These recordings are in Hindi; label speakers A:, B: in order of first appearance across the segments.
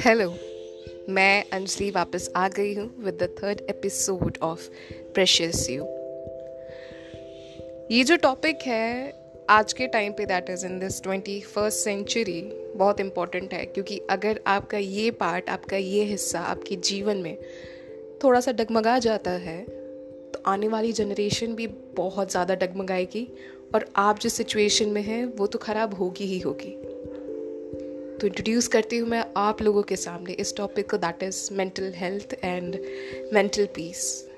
A: हेलो मैं अंजलि वापस आ गई हूँ with the third episode of precious you ये जो टॉपिक है, आज के टाइम पे that is in this twenty first century बहुत इंपॉर्टेंट है क्योंकि अगर आपका ये पार्ट आपका ये हिस्सा आपके जीवन में थोड़ा सा डगमगा जाता है तो आने वाली जनरेशन भी बहुत ज़्यादा डगमगाएगी और आप जिस सिचुएशन में हैं, वो तो ख़राब होगी ही होगी। तो इंट्रोड्यूस करती हूँ मैं आप लोगों के सामने इस टॉपिक को that is mental health and mental peace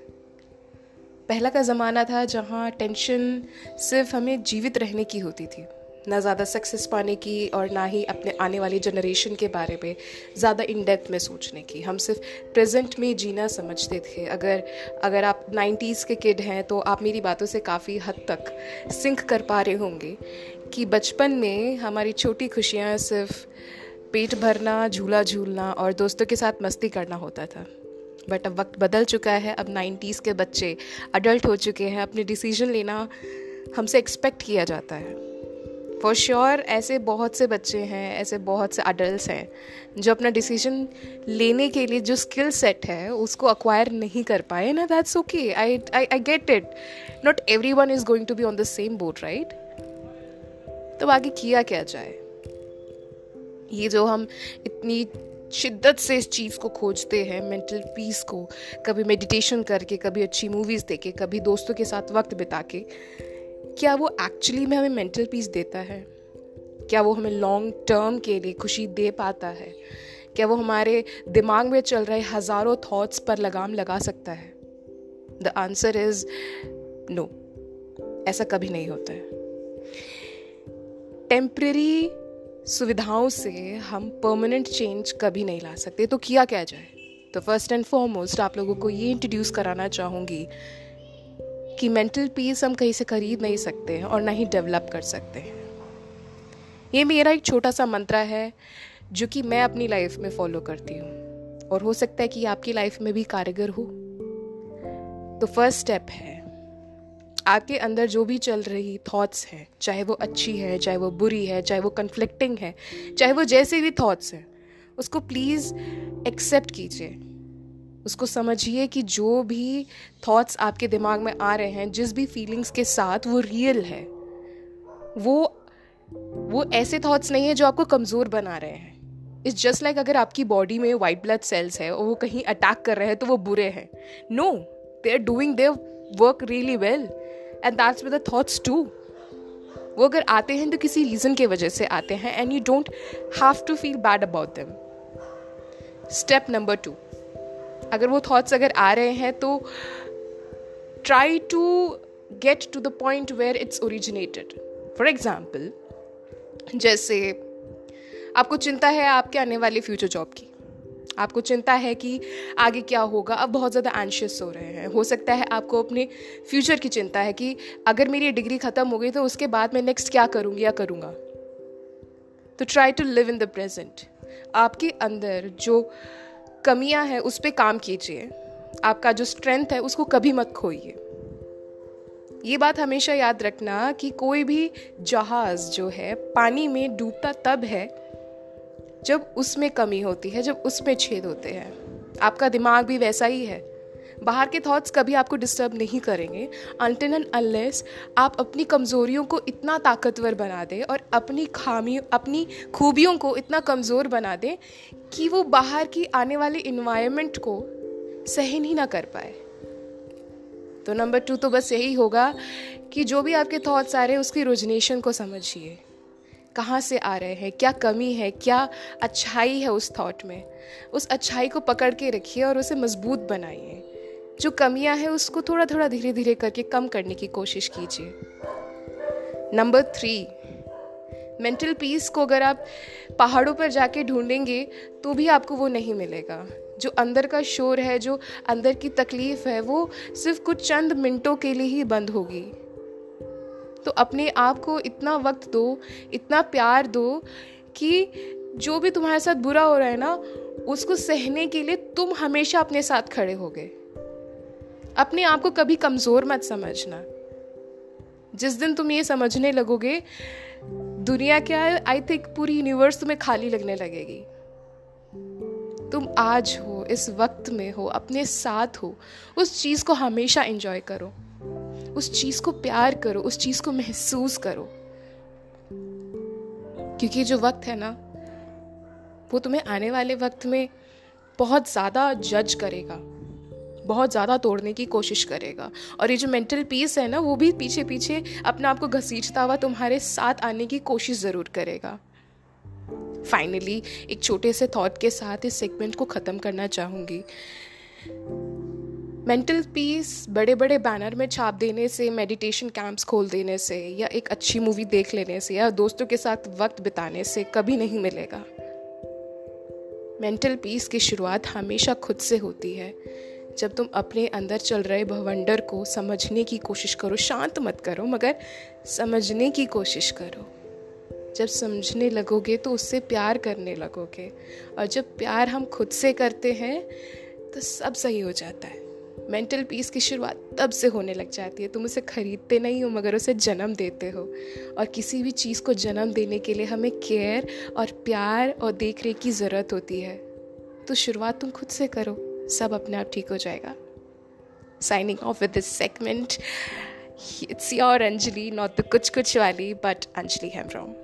A: पहला का ज़माना था जहाँ टेंशन सिर्फ़ हमें जीवित रहने की होती थी। ना ज़्यादा सक्सेस पाने की और ना ही अपने आने वाली जनरेशन के बारे में ज़्यादा इन डेप्थ में सोचने की। हम सिर्फ़ प्रेजेंट में जीना समझते थे। अगर अगर आप नाइन्टीज़ के किड हैं तो आप मेरी बातों से काफ़ी हद तक सिंक कर पा रहे होंगे कि बचपन में हमारी छोटी खुशियाँ सिर्फ़ पेट भरना, झूला झूलना और दोस्तों के साथ मस्ती करना होता था। बट अब वक्त बदल चुका है, अब नाइन्टीज़ के बच्चे अडल्ट हो चुके हैं, अपने डिसीज़न लेना हमसे एक्सपेक्ट किया जाता है। फॉर श्योर sure, ऐसे बहुत से बच्चे हैं ऐसे बहुत से अडल्ट हैं जो अपना डिसीज़न लेने के लिए जो स्किल सेट है उसको अक्वायर नहीं कर पाए ना that's okay I I get it not everyone is going to be on the same boat right तो आगे किया क्या जाए? ये जो हम इतनी शिद्दत से इस चीज़ को खोजते हैं मेंटल पीस को कभी मेडिटेशन करके कभी अच्छी मूवीज़ देखे कभी दोस्तों के साथ वक्त बिता के क्या वो एक्चुअली में हमें मेंटल पीस देता है? क्या वो हमें लॉन्ग टर्म के लिए खुशी दे पाता है? क्या वो हमारे दिमाग में चल रहे हज़ारों थॉट्स पर लगाम लगा सकता है? द आंसर इज़ नो ऐसा कभी नहीं होता है। टेम्प्रेरी सुविधाओं से हम परमानेंट चेंज कभी नहीं ला सकते। तो किया क्या जाए? तो फ़र्स्ट एंड फॉरमोस्ट आप लोगों को ये इंट्रोड्यूस कराना चाहूँगी कि मेंटल पीस हम कहीं से खरीद नहीं सकते हैं और ना ही डेवलप कर सकते हैं। ये मेरा एक छोटा सा मंत्रा है, जो कि मैं अपनी लाइफ में फॉलो करती हूँ। और हो सकता है कि आपकी लाइफ में भी कारगर हो। तो फ़र्स्ट स्टेप है, आपके अंदर जो भी चल रही थॉट्स हैं, चाहे वो अच्छी है, चाहे वो बुरी है, चाहे वो कन्फ्लिक्टिंग है, चाहे वो जैसे भी थॉट्स हैं, उसको प्लीज़ एक्सेप्ट कीजिए। उसको समझिए कि जो भी थॉट्स आपके दिमाग में आ रहे हैं, जिस भी फीलिंग्स के साथ वो रियल है, वो वो ऐसे थॉट्स नहीं है जो आपको कमज़ोर बना रहे हैं। इट्स जस्ट लाइक अगर आपकी बॉडी में वाइट ब्लड सेल्स है और वो कहीं अटैक कर रहे हैं तो वो बुरे हैं। No they are doing their work really well and that's with the thoughts too वो अगर आते हैं तो किसी रीज़न के वजह से आते हैं and you don't have to feel bad about them step number two अगर वो थॉट्स अगर आ रहे हैं तो try to get to the point where it's originated for example जैसे आपको चिंता है आपके आने वाले फ्यूचर जॉब की। आपको चिंता है कि आगे क्या होगा। अब बहुत ज़्यादा एंशियस हो रहे हैं। हो सकता है आपको अपने फ्यूचर की चिंता है कि अगर मेरी डिग्री ख़त्म हो गई तो उसके बाद मैं नेक्स्ट क्या करूँगी या करूँगा। तो try to live in the present आपके अंदर जो कमियाँ हैं, उस पर काम कीजिए। आपका जो स्ट्रेंथ है, उसको कभी मत खोइए। ये बात हमेशा याद रखना कि कोई भी जहाज़ जो है, पानी में डूबता तब है, जब उसमें कमी होती है, जब उसमें छेद होते हैं। आपका दिमाग भी वैसा ही है। बाहर के थॉट्स कभी आपको डिस्टर्ब नहीं करेंगे अनटिन एंड अनलेस आप अपनी कमज़ोरियों को इतना ताकतवर बना दें और अपनी खामी, अपनी खूबियों को इतना कमज़ोर बना दें कि वो बाहर की आने वाले इन्वायरमेंट को सहन ही ना कर पाए। तो नंबर टू तो बस यही होगा कि जो भी आपके थॉट्स आ रहे हैं, उसकी रोजनेशन को समझिए। कहाँ से आ रहे हैं, क्या कमी है, क्या अच्छाई है उस थॉट में? उस अच्छाई को पकड़ के रखिए और उसे मज़बूत बनाइए। जो कमियाँ हैं, उसको थोड़ा थोड़ा धीरे धीरे करके कम करने की कोशिश कीजिए। नंबर थ्री मेंटल पीस को अगर आप पहाड़ों पर जाके ढूंढेंगे तो भी आपको वो नहीं मिलेगा। जो अंदर का शोर है, जो अंदर की तकलीफ़ है, वो सिर्फ़ कुछ चंद मिनटों के लिए ही बंद होगी। तो अपने आप को इतना वक्त दो, इतना प्यार दो कि जो भी तुम्हारे साथ बुरा हो रहा है ना, उसको सहने के लिए तुम हमेशा अपने साथ खड़े हो गए अपने आप को कभी कमज़ोर मत समझना। जिस दिन तुम ये समझने लगोगे, दुनिया क्या है? आई थिंक पूरी यूनिवर्स तुम्हें खाली लगने लगेगी। तुम आज हो, इस वक्त में हो, अपने साथ हो, उस चीज़ को हमेशा इंजॉय करो। उस चीज़ को प्यार करो, उस चीज़ को महसूस करो। क्योंकि जो वक्त है ना, वो तुम्हें आने वाले वक्त में बहुत ज़्यादा जज करेगा। बहुत ज़्यादा तोड़ने की कोशिश करेगा। और ये जो मेंटल पीस है ना, वो भी पीछे पीछे अपने आप को घसीटता हुआ तुम्हारे साथ आने की कोशिश ज़रूर करेगा। फाइनली एक छोटे से थॉट के साथ इस सेगमेंट को ख़त्म करना चाहूँगी। मेंटल पीस बड़े बड़े बैनर में छाप देने से मेडिटेशन कैंप्स खोल देने से, या एक अच्छी मूवी देख लेने से, या दोस्तों के साथ वक्त बिताने से कभी नहीं मिलेगा। मेंटल पीस की शुरुआत हमेशा खुद से होती है। जब तुम अपने अंदर चल रहे भवंडर को समझने की कोशिश करो, शांत मत करो, मगर समझने की कोशिश करो। जब समझने लगोगे तो उससे प्यार करने लगोगे, और जब प्यार हम खुद से करते हैं तो सब सही हो जाता है। मेंटल पीस की शुरुआत तब से होने लग जाती है। तुम उसे खरीदते नहीं हो, मगर उसे जन्म देते हो। और किसी भी चीज़ को जन्म देने के लिए हमें केयर और प्यार और देख रेख की ज़रूरत होती है। तो शुरुआत तुम खुद से करो। सब अपने आप ठीक हो जाएगा। Signing off with this segment it's your Anjali not the कुछ कुछ वाली बट अंजलि हैम फ्रॉम